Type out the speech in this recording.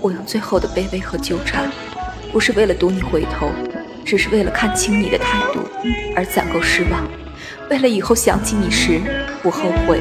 我用最后的卑微和纠缠不是为了赌你回头只是为了看清你的态度而攒够失望。为了以后想起你时不后悔